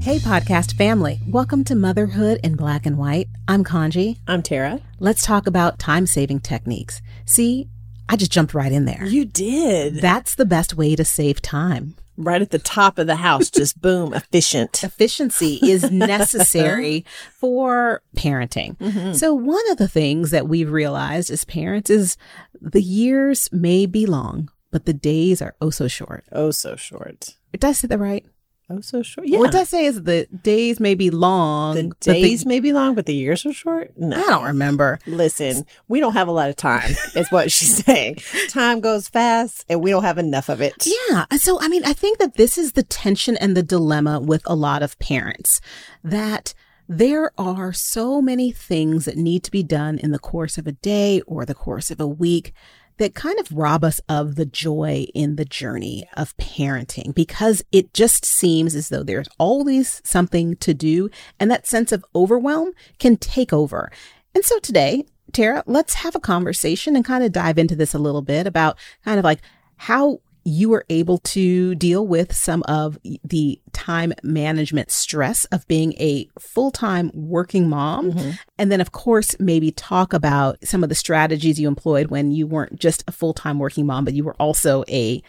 Hey, podcast family. Welcome to Motherhood in Black and White. I'm Kanji. I'm Tara. Let's talk about time saving techniques. See, I just jumped right in there. You did. That's the best way to save time. Right at the top of the house, just boom, efficient. Efficiency is necessary for parenting. Mm-hmm. So, one of the things that we've realized as parents is the years may be long, but the days are oh so short. Oh, so short. Did I say that right? Oh, so short. Yeah. What did I say is the days may be long. the but the- days may be long, but the years are short? No. I don't remember. Listen, we don't have a lot of time, is what she's saying. Time goes fast and we don't have enough of it. Yeah. Uh, so, I mean, I think that this is the tension and the dilemma with a lot of parents that there are so many things that need to be done in the course of a day or the course of a week that kind of rob us of the joy in the journey of parenting because it just seems as though there's always something to do and that sense of overwhelm can take over. And so today, Tara, let's have a conversation and kind of dive into this a little bit about kind of like how you were able to deal with some of the time management stress of being a full time working mom. Mm-hmm. And then, of course, maybe talk about some of the strategies you employed when you weren't just a full time working mom, but you were also a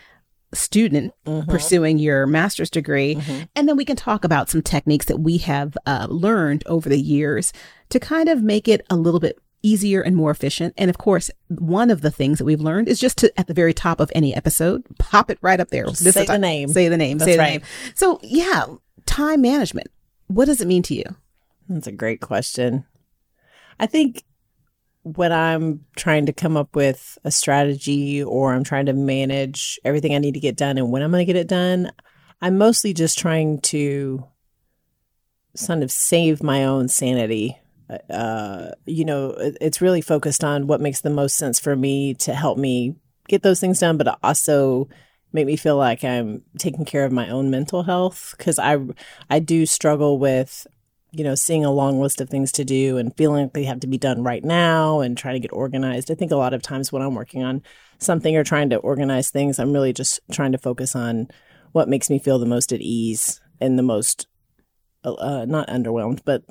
student mm-hmm. pursuing your master's degree. Mm-hmm. And then we can talk about some techniques that we have uh, learned over the years to kind of make it a little bit easier and more efficient. And of course, one of the things that we've learned is just to, at the very top of any episode, pop it right up there. This Say the ti- name. Say the name. That's say the right. name. So yeah, time management. What does it mean to you? That's a great question. I think when I'm trying to come up with a strategy or I'm trying to manage everything I need to get done and when I'm going to get it done, I'm mostly just trying to sort of save my own sanity. Uh, you know, it's really focused on what makes the most sense for me to help me get those things done, but also make me feel like I'm taking care of my own mental health because I I do struggle with you know seeing a long list of things to do and feeling like they have to be done right now and trying to get organized. I think a lot of times when I'm working on something or trying to organize things, I'm really just trying to focus on what makes me feel the most at ease and the most uh, not underwhelmed, but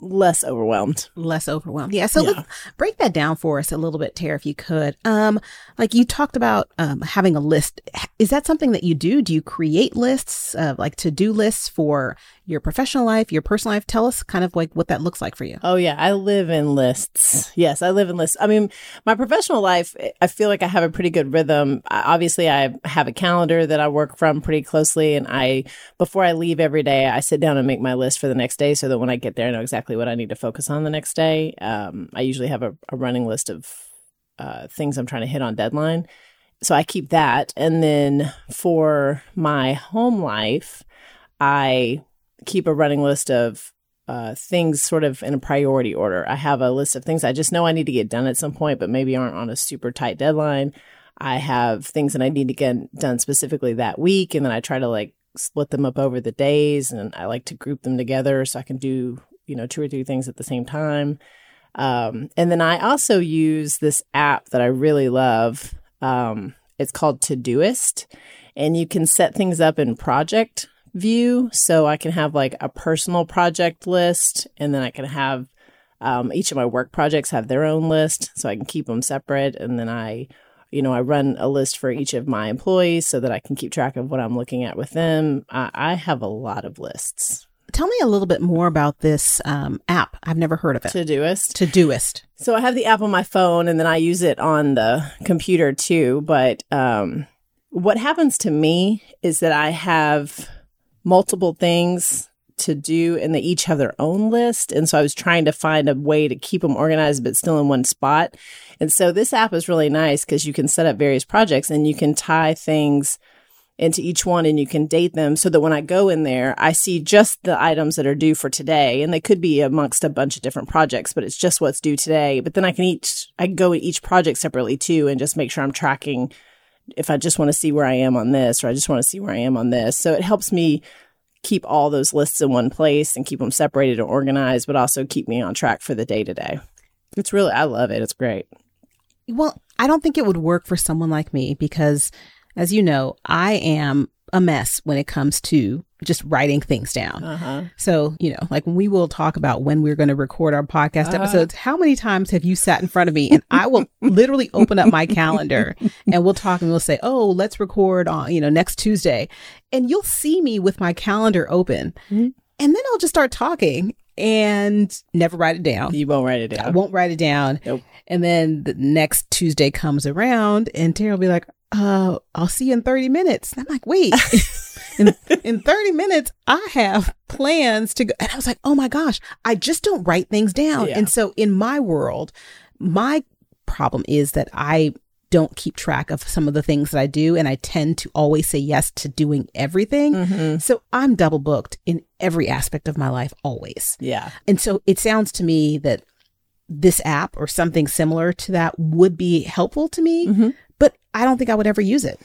less overwhelmed. less overwhelmed. Yeah. So Yeah. let's break that down for us a little bit, Tara, if you could. Um, like you talked about um, having a list. Is that something that you do? Do you create lists, uh, like to do lists for your professional life, your personal life? Tell us kind of like what that looks like for you. Oh yeah, I live in lists. Yes, I live in lists. I mean, my professional life, I feel like I have a pretty good rhythm. I, obviously, I have a calendar that I work from pretty closely, and I before I leave every day, I sit down and make my list for the next day, so that when I get there, I know exactly what I need to focus on the next day. Um, I usually have a, a running list of uh, things I'm trying to hit on deadline, so I keep that. And then for my home life, I keep a running list of uh, things sort of in a priority order. I have a list of things I just know I need to get done at some point, but maybe aren't on a super tight deadline. I have things that I need to get done specifically that week, and then I try to like split them up over the days, and I like to group them together so I can do you know two or three things at the same time. Um, and then I also use this app that I really love. Um, it's called Todoist, and you can set things up in project view. So I can have like a personal project list, and then I can have um, each of my work projects have their own list, so I can keep them separate. And then I, you know, I run a list for each of my employees so that I can keep track of what I'm looking at with them. I, I have a lot of lists. Tell me a little bit more about this um, app. I've never heard of it. Todoist. Todoist. So I have the app on my phone and then I use it on the computer too. But um, what happens to me is that I have multiple things to do and they each have their own list. And so I was trying to find a way to keep them organized, but still in one spot. And so this app is really nice because you can set up various projects and you can tie things into each one and you can date them so that when I go in there, I see just the items that are due for today. And they could be amongst a bunch of different projects, but it's just what's due today. But then I can each, I can go at each project separately too and just make sure I'm tracking if I just want to see where I am on this or I just want to see where I am on this. So it helps me keep all those lists in one place and keep them separated and organized, but also keep me on track for the day to day. It's really, I love it. It's great. Well, I don't think it would work for someone like me because, as you know, I am a mess when it comes to just writing things down. Uh-huh. So, you know, like we will talk about when we're going to record our podcast Uh-huh. episodes. How many times have you sat in front of me and I will literally open up my calendar and we'll talk and we'll say, oh, let's record on, you know, next Tuesday. And you'll see me with my calendar open. Mhm. And then I'll just start talking and never write it down. You won't write it down. I won't write it down. Nope. And then the next Tuesday comes around and Tara will be like, uh, I'll see you in 30 minutes. And I'm like, wait, in, in 30 minutes, I have plans to go. And I was like, oh my gosh, I just don't write things down. Yeah. And so in my world, my problem is that I don't keep track of some of the things that I do. And I tend to always say yes to doing everything. Mhm. So I'm double booked in every aspect of my life, always. Yeah. And so it sounds to me that this app or something similar to that would be helpful to me, Mhm. but I don't think I would ever use it.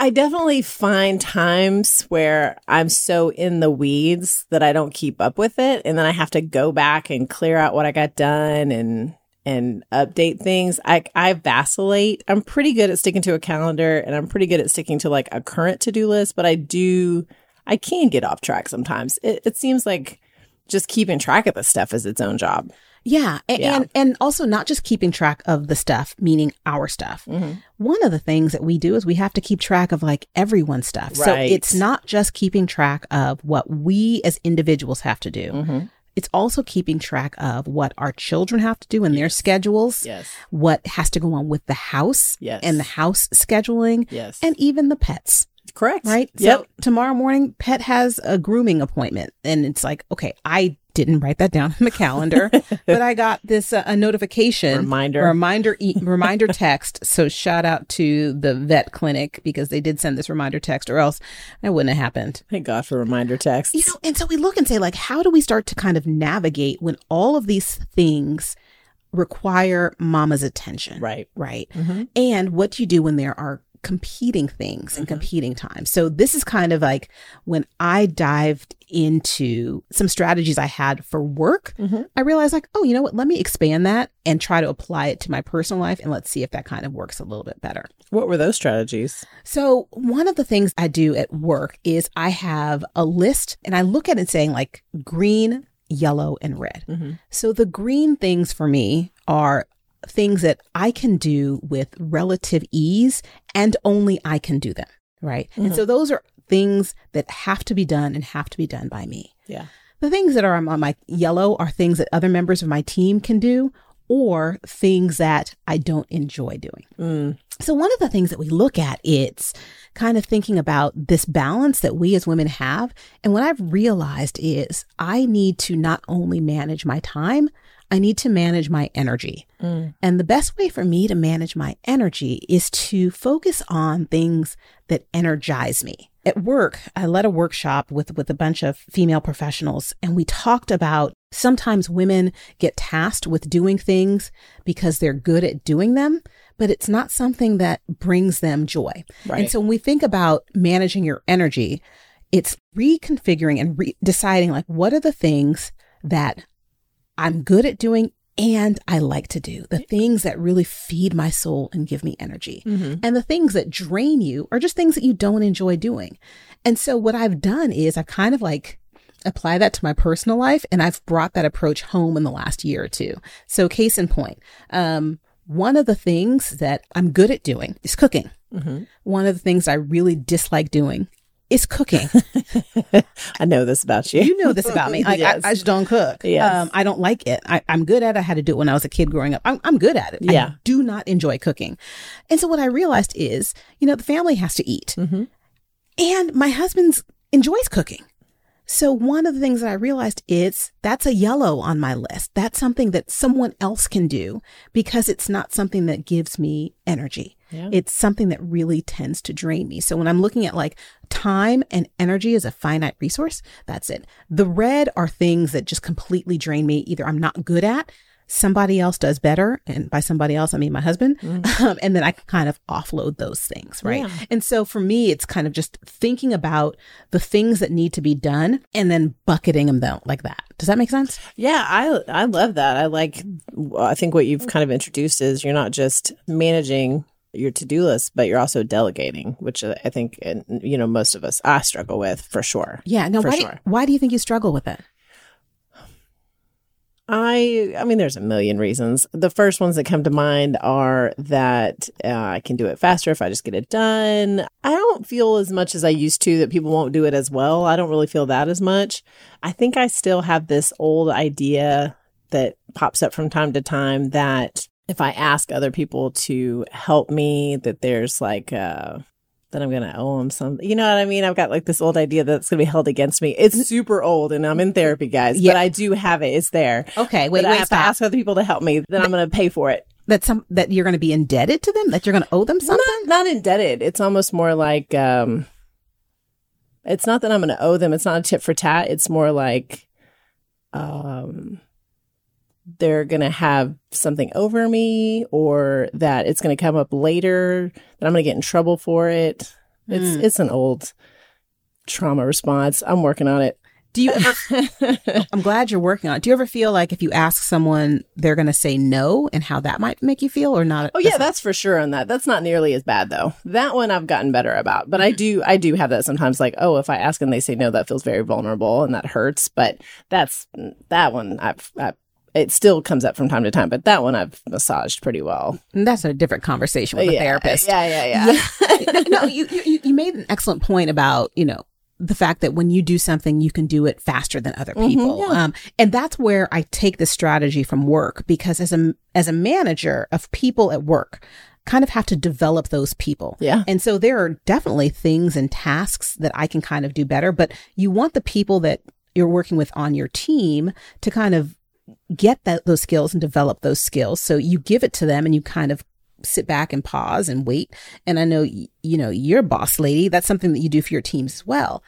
I definitely find times where I'm so in the weeds that I don't keep up with it and then I have to go back and clear out what I got done and and update things. I I vacillate. I'm pretty good at sticking to a calendar and I'm pretty good at sticking to like a current to-do list, but I do I can get off track sometimes. It, it seems like just keeping track of this stuff is its own job. Yeah, a- Yeah. and and also not just keeping track of the stuff, meaning our stuff. Mhm. One of the things that we do is we have to keep track of like everyone's stuff. So it's not just keeping track of what we as individuals have to do. Mhm. It's also keeping track of what our children have to do in their schedules, Yes. what has to go on with the house Yes. and the house scheduling, Yes. and even the pets. correct. right? Yep. So tomorrow morning, Pet has a grooming appointment, and it's like, okay, I didn't write that down in the calendar, but I got this uh, a notification, Reminder. reminder, e- reminder text. So shout out to the vet clinic because they did send this reminder text, or else that wouldn't have happened. Thank God for reminder text. You know, and so we look and say, like, how do we start to kind of navigate when all of these things require mama's attention? right. Right. Mhm. And what do you do when there are competing things and competing times? So this is kind of like when I dived into some strategies I had for work, Mhm. I realized like, oh, you know what? Let me expand that and try to apply it to my personal life and let's see if that kind of works a little bit better. What were those strategies? So one of the things I do at work is I have a list and I look at it saying like green, yellow, and red. Mhm. So the green things for me are things that I can do with relative ease and only I can do them. Right. And so those are things that have to be done and have to be done by me. Yeah. The things that are on my yellow are things that other members of my team can do or things that I don't enjoy doing. Mm. So one of the things that we look at it's kind of thinking about this balance that we as women have. And what I've realized is I need to not only manage my time, I need to manage my energy. Mm. And the best way for me to manage my energy is to focus on things that energize me. At work, I led a workshop with, with a bunch of female professionals, and we talked about sometimes women get tasked with doing things because they're good at doing them, but it's not something that brings them joy. Right. And so when we think about managing your energy, it's reconfiguring and re- deciding like, what are the things that I'm good at doing and I like to do, the things that really feed my soul and give me energy. Mhm. And the things that drain you are just things that you don't enjoy doing. And so what I've done is I've kind of like apply that to my personal life and I've brought that approach home in the last year or two. So case in point, um, one of the things that I'm good at doing is cooking. Mhm. One of the things I really dislike doing is cooking. I know this about you. You know this about me. Like Yes. I, I just don't cook. Yes. Um, I don't like it. I, I'm good at it. I had to do it when I was a kid growing up. I'm, I'm good at it. Yeah. I do not enjoy cooking. And so what I realized is, you know, the family has to eat. Mhm. And my husband enjoys cooking. So one of the things that I realized is that's a yellow on my list. That's something that someone else can do because it's not something that gives me energy. Yeah. It's something that really tends to drain me. So when I'm looking at like time and energy as a finite resource, that's it. The red are things that just completely drain me. Either I'm not good at, somebody else does better. And by somebody else, I mean my husband. Um, and then I can kind of offload those things. Right. Yeah. And so for me, it's kind of just thinking about the things that need to be done and then bucketing them though, like that. Does that make sense? Yeah, I I love that. I like I think what you've kind of introduced is you're not just managing your to-do list, but you're also delegating, which I think you know most of us I struggle with for sure. Yeah, no, for why, sure. do, why do you think you struggle with it? I I mean there's a million reasons. The first ones that come to mind are that uh, I can do it faster if I just get it done. I don't feel as much as I used to that people won't do it as well. I don't really feel that as much. I think I still have this old idea that pops up from time to time that if I ask other people to help me that there's like uh that I'm gonna owe them something. You know what I mean? I've got like this old idea that's gonna be held against me. It's super old, and I'm in therapy, guys. Yeah. But I do have it. It's there. Okay, wait, But I wait, have to ask other people to help me. Then I'm gonna pay for it. that some that you're going to be indebted to them, that you're going to owe them something. Not, not indebted. It's almost more like um. It's not that I'm gonna owe them. It's not a tit for tat. It's more like, um. They're gonna have something over me, or that it's gonna come up later that I'm gonna get in trouble for it. It's Mm. it's an old trauma response. I'm working on it. Do you ever? I'm glad you're working on it. Do you ever feel like if you ask someone, they're going to say no, and how that might make you feel, or not? Oh yeah, that's for sure on that. That's not nearly as bad though. That one I've gotten better about. But I do I do have that sometimes like, oh, if I ask and they say no, that feels very vulnerable and that hurts. But that's that one I've, i it still comes up from time to time, but that one I've massaged pretty well. And that's a different conversation with a therapist. Yeah, yeah, yeah. no, no, you, you you made an excellent point about you know the fact that when you do something, you can do it faster than other Mhm, people. yeah. Um, and that's where I take the strategy from work because as a as a manager of people at work, kind of have to develop those people. Yeah. And so there are definitely things and tasks that I can kind of do better, but you want the people that you're working with on your team to kind of get that those skills and develop those skills. So you give it to them and you kind of sit back and pause and wait. And I know, you know, you're a boss lady. That's something that you do for your teams as well.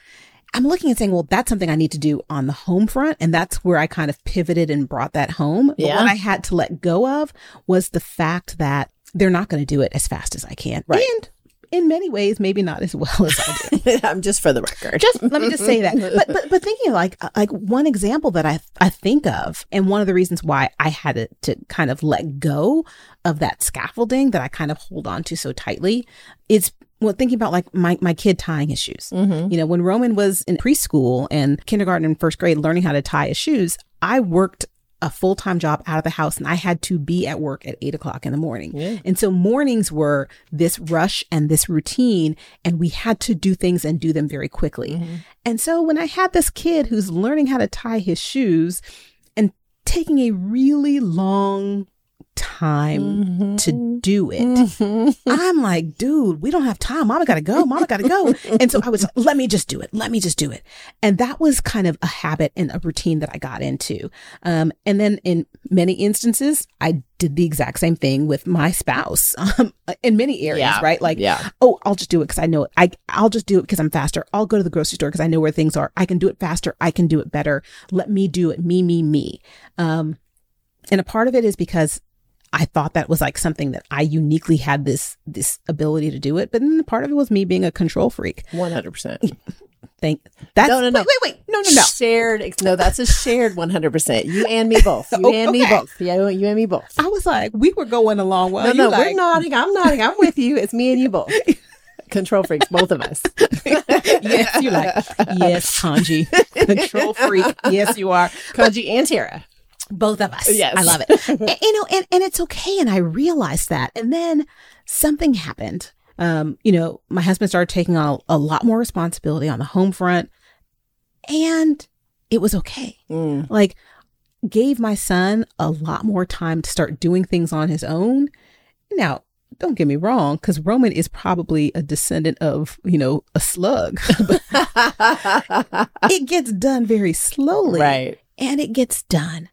I'm looking and saying, well, that's something I need to do on the home front. And that's where I kind of pivoted and brought that home. But what I had to let go of was the fact that they're not going to do it as fast as I can. Right. And in many ways, maybe not as well as I do. I'm just for the record. just let me just say that. But but but thinking like like one example that I I think of, and one of the reasons why I had to, to kind of let go of that scaffolding that I kind of hold on to so tightly is well thinking about like my my kid tying his shoes. Mhm. You know, when Roman was in preschool and kindergarten and first grade learning how to tie his shoes, I worked a full time job out of the house and I had to be at work at eight o'clock in the morning. Yeah. And so mornings were this rush and this routine, and we had to do things and do them very quickly. Mm-hmm. And so when I had this kid who's learning how to tie his shoes and taking a really long time to do it, Mhm. I'm like, dude, we don't have time. Mama gotta go. Mama gotta go. And so I was, let me just do it. Let me just do it. And that was kind of a habit and a routine that I got into. Um, and then in many instances, I did the exact same thing with my spouse um, in many areas, Yeah. right? Like, yeah. oh, I'll just do it because I know it. I, I'll just do it because I'm faster. I'll go to the grocery store because I know where things are. I can do it faster. I can do it better. Let me do it. Me, me, me. Um, and a part of it is because I thought that was like something that I uniquely had this this ability to do it. But then part of it was me being a control freak. 100%. Thank that's No, no, no. Wait, wait, wait. No, no, no. Shared. No, that's a shared 100%. You and me both. You Oh, and me both. Yeah, you and me both. I was like, we were going along well. no, no, like, we're nodding. I'm nodding. I'm with you. It's me and you both. Control freaks, both of us. yes, you're like, yes, Kanji, control freak. Yes, you are. Kanji and Tara. Both of us. Yes. I love it. And, you know, and, and it's okay. And I realized that. And then something happened. Um, you know, my husband started taking on a, a lot more responsibility on the home front. And it was okay. Mm. Like, gave my son a lot more time to start doing things on his own. Now, don't get me wrong, because Roman is probably a descendant of, you know, a slug. it gets done very slowly right. and it gets done.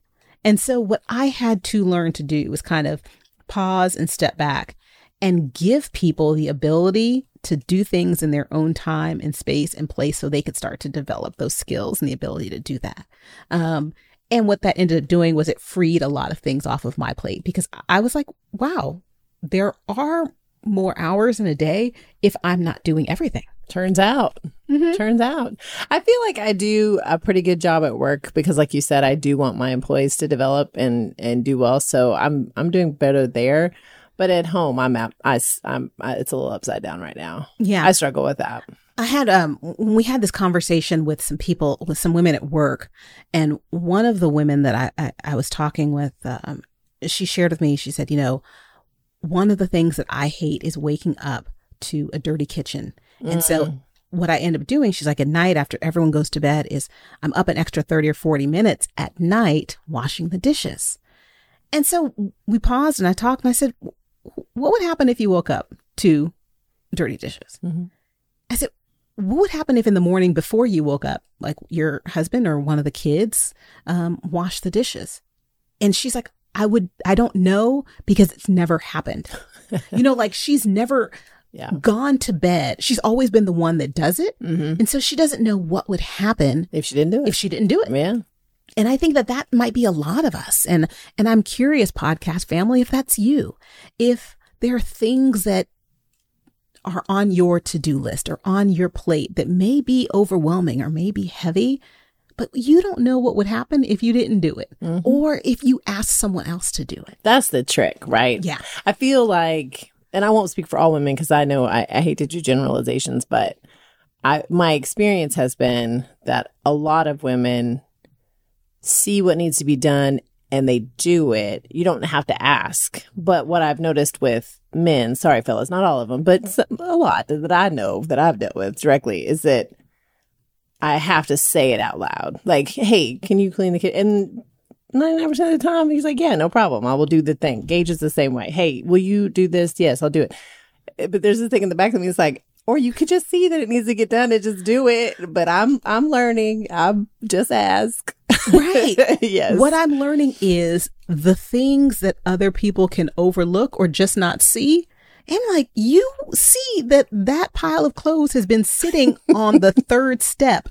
And so what I had to learn to do was kind of pause and step back and give people the ability to do things in their own time and space and place so they could start to develop those skills and the ability to do that. Um, and what that ended up doing was it freed a lot of things off of my plate because I was like, wow, there are more hours in a day if I'm not doing everything. Turns out. Mhm. Turns out. I feel like I do a pretty good job at work because like you said, I do want my employees to develop and and do well. So I'm I'm doing better there. But at home, I'm at, I, I'm it's a little upside down right now. Yeah. I struggle with that. I had um we had this conversation with some people with some women at work, and one of the women that I I, I was talking with, um, she shared with me. She said, you know, one of the things that I hate is waking up to a dirty kitchen, and so Mm. what I end up doing, she's like, at night after everyone goes to bed, is I'm up an extra 30 or 40 minutes at night washing the dishes. And so we paused and I talked and I said, what would happen if you woke up to dirty dishes? Mhm. I said, what would happen if in the morning before you woke up, like your husband or one of the kids um, washed the dishes? And she's like, I would, I don't know because it's never happened. you know, like she's never Yeah. gone to bed. She's always been the one that does it. hmm And so she doesn't know what would happen If she didn't do it. if she didn't do it. yeah. And I think that that might be a lot of us. And, and I'm curious, podcast family, if that's you, if there are things that are on your to do list or on your plate that may be overwhelming or may be heavy, but you don't know what would happen if you didn't do it Mhm. or if you asked someone else to do it. That's the trick, right? Yeah. I feel like, and I won't speak for all women because I know I, I hate to do generalizations, but I my experience has been that a lot of women see what needs to be done and they do it. You don't have to ask. But what I've noticed with men, sorry fellas, not all of them, but some, a lot that I know that I've dealt with directly is that I have to say it out loud. Like, hey, can you clean the kitchen? And 99% of the time, he's like, yeah, no problem. I will do the thing. Gage is the same way. Hey, will you do this? Yes, I'll do it. Eh, But there's this thing in the back of me. It's like, or you could just see that it needs to get done and just do it. But I'm, I'm learning. I'm just ask. Right. yes. What I'm learning is the things that other people can overlook or just not see. And like you see that that pile of clothes has been sitting on the third step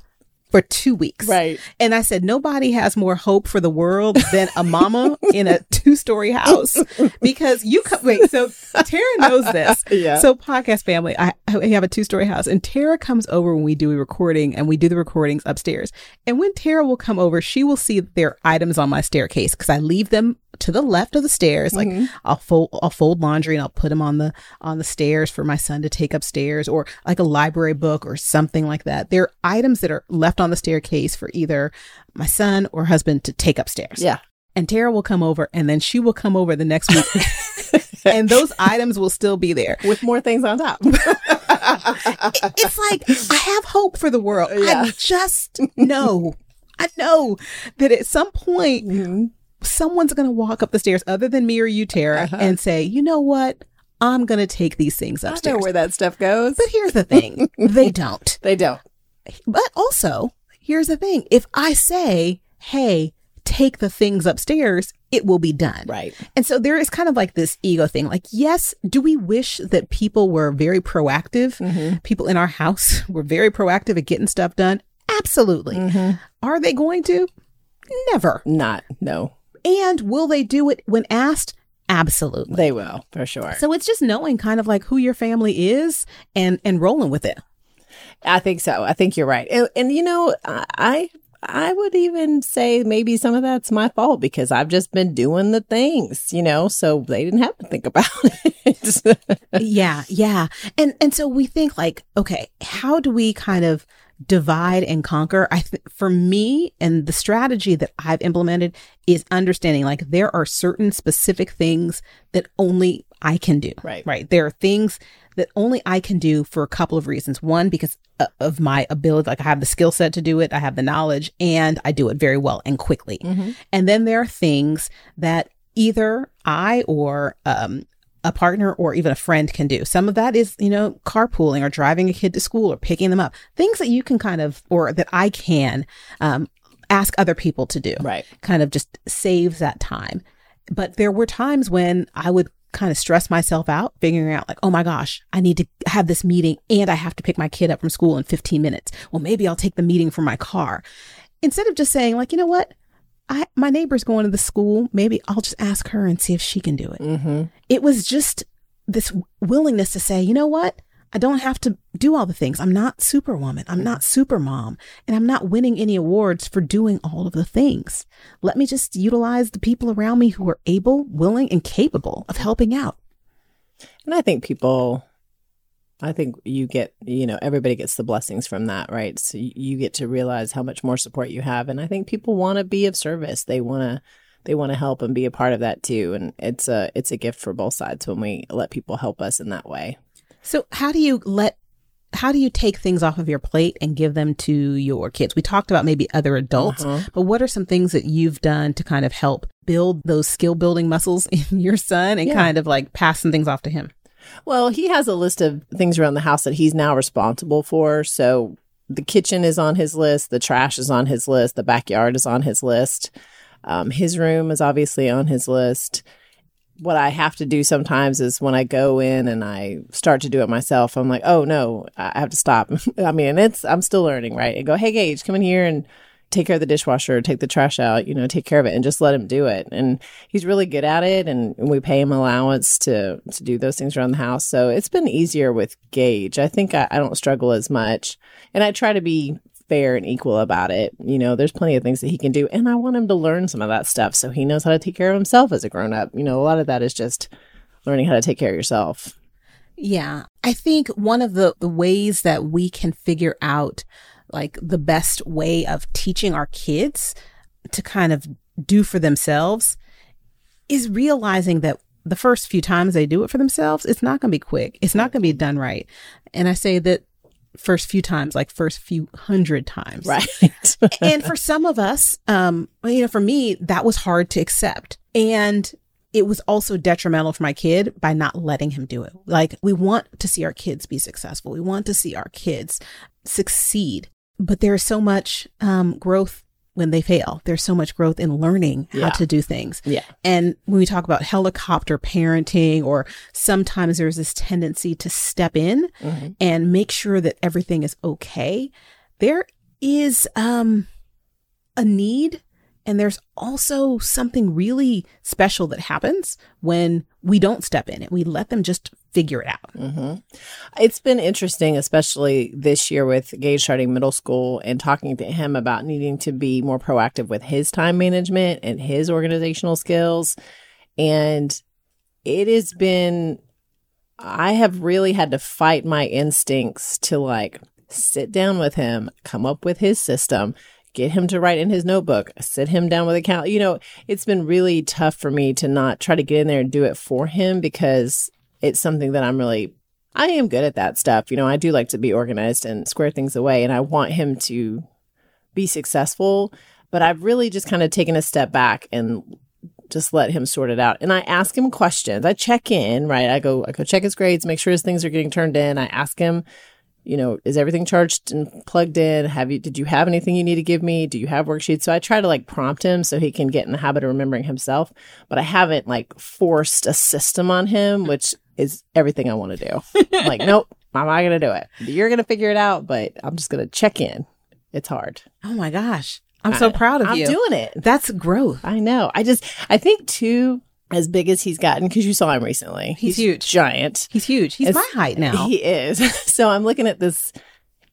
for two weeks. Right. And I said, nobody has more hope for the world than a mama in a two story house because you come, wait, so Tara knows this. Yeah. So podcast family, I, I have a two story house and Tara comes over when we do a recording and we do the recordings upstairs. And when Tara will come over, she will see there are items on my staircase because I leave them to the left of the stairs. Like mm-hmm. I'll fold, I'll fold laundry and I'll put them on the, on the stairs for my son to take upstairs or like a library book or something like that. There are items that are left on the staircase for either my son or husband to take upstairs. Yeah. And Tara will come over and then she will come over the next week and those items will still be there. With more things on top. It's like I have hope for the world. Yeah. I just know. I know that at some point Mhm. someone's going to walk up the stairs other than me or you, Tara, Uh-huh. and say, "You know what? I'm going to take these things upstairs. I know where that stuff goes. But here's the thing. they don't. They don't. But also, here's the thing. If I say, "Hey, take the things upstairs," it will be done. Right. And so there is kind of like this ego thing. Like, yes, do we wish that people were very proactive? Mhm. People in our house were very proactive at getting stuff done? Absolutely. Mhm. Are they going to? Never. Not. No. And will they do it when asked? Absolutely. They will for sure. So it's just knowing kind of like who your family is and and rolling with it. I think so. I think you're right. And, and you know, I I would even say maybe some of that's my fault because I've just been doing the things, you know, so they didn't have to think about it. yeah, yeah. And and so we think like, okay, how do we kind of divide and conquer? I think for me and the strategy that I've implemented is understanding like there are certain specific things that only I can do. Right. Right. There are things that only I can do for a couple of reasons. One, because of my ability, like I have the skill set to do it, I have the knowledge, and I do it very well and quickly. Mhm. And then there are things that either I or um, a partner or even a friend can do. Some of that is, you know, carpooling or driving a kid to school or picking them up. Things that you can kind of, or that I can um, ask other people to do. Right. Kind of just saves that time. But there were times when I would kind of stress myself out, figuring out like, oh my gosh, I need to have this meeting and I have to pick my kid up from school in 15 minutes. Well, maybe I'll take the meeting from my car. Instead of just saying like, you know what? I, my neighbor's going to the school. Maybe I'll just ask her and see if she can do it. Mm-hmm. It was just this willingness to say, you know what? I don't have to do all the things. I'm not superwoman. I'm not super mom. And I'm not winning any awards for doing all of the things. Let me just utilize the people around me who are able, willing, and capable of helping out. And I think people, I think you get, you know, everybody gets the blessings from that, right? So you get to realize how much more support you have. And I think people want to be of service. They want to, they want to help and be a part of that too. And it's a, it's a gift for both sides when we let people help us in that way. So how do you let how do you take things off of your plate and give them to your kids? We talked about maybe other adults, uh-huh. but what are some things that you've done to kind of help build those skill building muscles in your son and yeah. kind of like pass some things off to him? Well, he has a list of things around the house that he's now responsible for. So the kitchen is on his list, the trash is on his list, the backyard is on his list. Um, his room is obviously on his list what I have to do sometimes is when I go in and I start to do it myself, I'm like, oh no, I have to stop. I mean, it's, I'm still learning, right? And go, hey, Gage, come in here and take care of the dishwasher, take the trash out, you know, take care of it and just let him do it. And he's really good at it. And we pay him allowance to, to do those things around the house. So it's been easier with Gage. I think I, I don't struggle as much. And I try to be fair and equal about it. You know, there's plenty of things that he can do. And I want him to learn some of that stuff so he knows how to take care of himself as a grown up. You know, a lot of that is just learning how to take care of yourself. Yeah. I think one of the, the ways that we can figure out like the best way of teaching our kids to kind of do for themselves is realizing that the first few times they do it for themselves, it's not going to be quick. It's not going to be done right. And I say that first few times, like first few hundred times. Right. and for some of us, um, you know, for me, that was hard to accept. And it was also detrimental for my kid by not letting him do it. Like we want to see our kids be successful. We want to see our kids succeed, but there's so much um, growth when they fail. There's so much growth in learning how yeah. to do things. Yeah. And when we talk about helicopter parenting, or sometimes there's this tendency to step in mm-hmm. and make sure that everything is okay, there is um, a need and there's also something really special that happens when we don't step in it. We let them just figure it out. Mm-hmm. It's been interesting, especially this year with Gage starting middle school and talking to him about needing to be more proactive with his time management and his organizational skills. And it has been, I have really had to fight my instincts to like sit down with him, come up with his system, get him to write in his notebook, sit him down with a cal. You know, it's been really tough for me to not try to get in there and do it for him because it's something that I'm really, I am good at that stuff. You know, I do like to be organized and square things away, and I want him to be successful. But I've really just kind of taken a step back and just let him sort it out. And I ask him questions. I check in, right? I go, I go check his grades, make sure his things are getting turned in. I ask him you know, is everything charged and plugged in? Have you, did you have anything you need to give me? Do you have worksheets? So I try to like prompt him so he can get in the habit of remembering himself, but I haven't like forced a system on him, which is everything I want to do. like, nope, I'm not going to do it. You're going to figure it out, but I'm just going to check in. It's hard. Oh my gosh. I'm so proud of I'm you. I'm doing it. That's growth. I know. I just, I think too, as big as he's gotten because you saw him recently. He's, he's, huge, giant. He's huge. He's as, my height now. He is. so I'm looking at this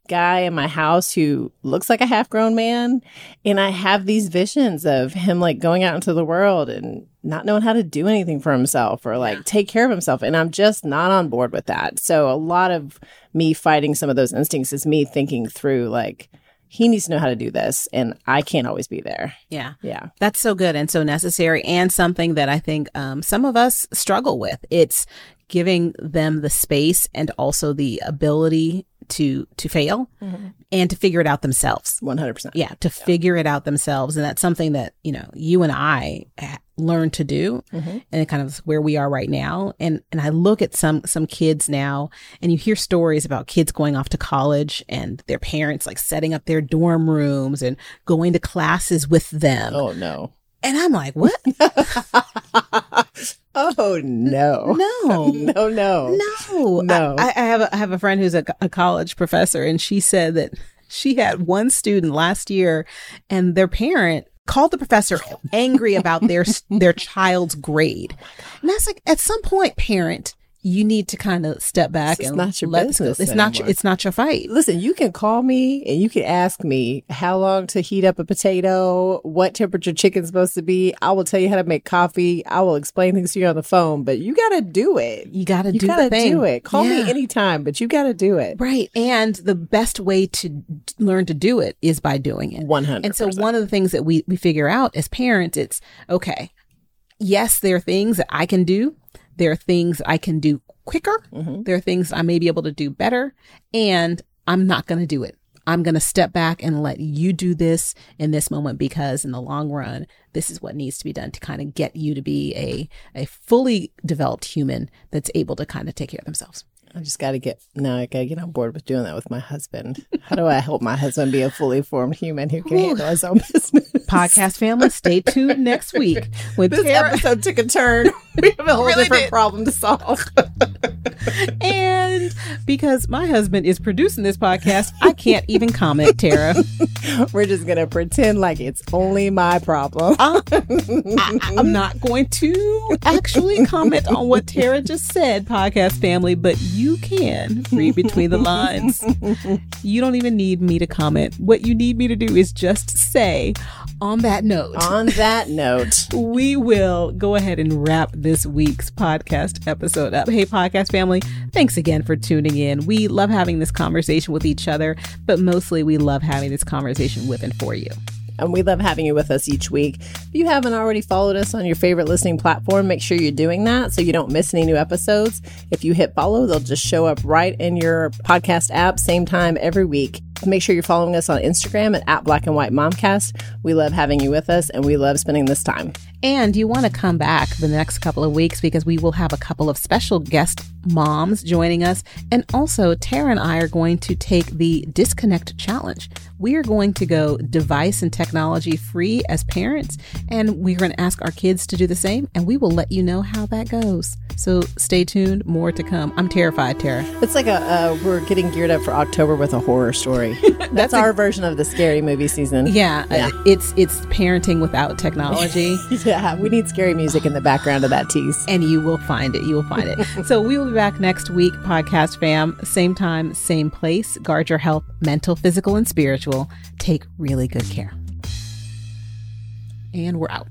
guy in my house who looks like a half grown man, and I have these visions of him like going out into the world and not knowing how to do anything for himself or like take care of himself. And I'm just not on board with that. So a lot of me fighting some of those instincts is me thinking through like he needs to know how to do this and i can't always be there. Yeah. Yeah. That's so good and so necessary and something that i think um, some of us struggle with. It's giving them the space and also the ability to to fail mm-hmm. and to figure it out themselves. 100% yeah to yeah. figure it out themselves. And that's something that you know you and i learned to do mm-hmm. and kind of where we are right now and and i look at some some kids now and you hear stories about kids going off to college and their parents like setting up their dorm rooms and going to classes with them oh no and i'm like what Oh no! No! no! No! No! No! I, I, have a, I have a friend who's a, a college professor, and she said that she had one student last year, and their parent called the professor angry about their their child's grade. And that's like, at some point, parent, you need to kind of step back It's and not your let business It's not your, it's not your fight. Listen, you can call me and you can ask me how long to heat up a potato, what temperature chicken's supposed to be. I will tell you how to make coffee. I will explain things to you on the phone, but you got to do it. You got to do got to the thing. do it. Call Yeah. me anytime, but you got to do it. Right. And the best way to learn to do it is by doing it. 100%. And so one of the things that we, we figure out as parents, it's okay. Yes, there are things that I can do. There are things I can do quicker. Mhm. There are things I may be able to do better. And I'm not going to do it. I'm going to step back and let you do this in this moment because in the long run, this is what needs to be done to kind of get you to be a, a fully developed human that's able to kind of take care of themselves. I just got to get, now I got to get on board with doing that with my husband. How do I help my husband be a fully formed human who can Ooh. handle his own business? Podcast family, stay tuned next week when This Tara episode took a turn. We have a whole Really different did. problem to solve. and because my husband is producing this podcast, I can't even comment, Tara. We're just going to pretend like it's only my problem. Uh, I, I'm not going to actually comment on what Tara just said, podcast family, but you can read between the lines. You don't even need me to comment. What you need me to do is just say, on that note, On that note, we will go ahead and wrap this week's podcast episode up. Hey, podcast family, thanks again for tuning in. We love having this conversation with each other, but mostly we love having this conversation with and for you. and we love having you with us each week. If you haven't already followed us on your favorite listening platform, make sure you're doing that so you don't miss any new episodes. If you hit follow, they'll just show up right in your podcast app, same time every week. Make sure you're following us on Instagram at, at Black and White Momcast. We love having you with us and we love spending this time. And you want to come back the next couple of weeks because we will have a couple of special guest moms joining us. And also, Tara and I are going to take the Disconnect Challenge. We are going to go device and technology free as parents, and we're going to ask our kids to do the same, and we will let you know how that goes. So stay tuned, more to come. I'm terrified, Tara. It's like a uh, we're getting geared up for October with a horror story. That's, our version of the scary movie season. Yeah, Yeah. uh, it's it's parenting without technology. Yeah, we need scary music in the background of that tease. and you will find it. You will find it. so we will be back next week, podcast fam. Same time, same place. Guard your health, mental, physical, and spiritual. Take really good care. And we're out.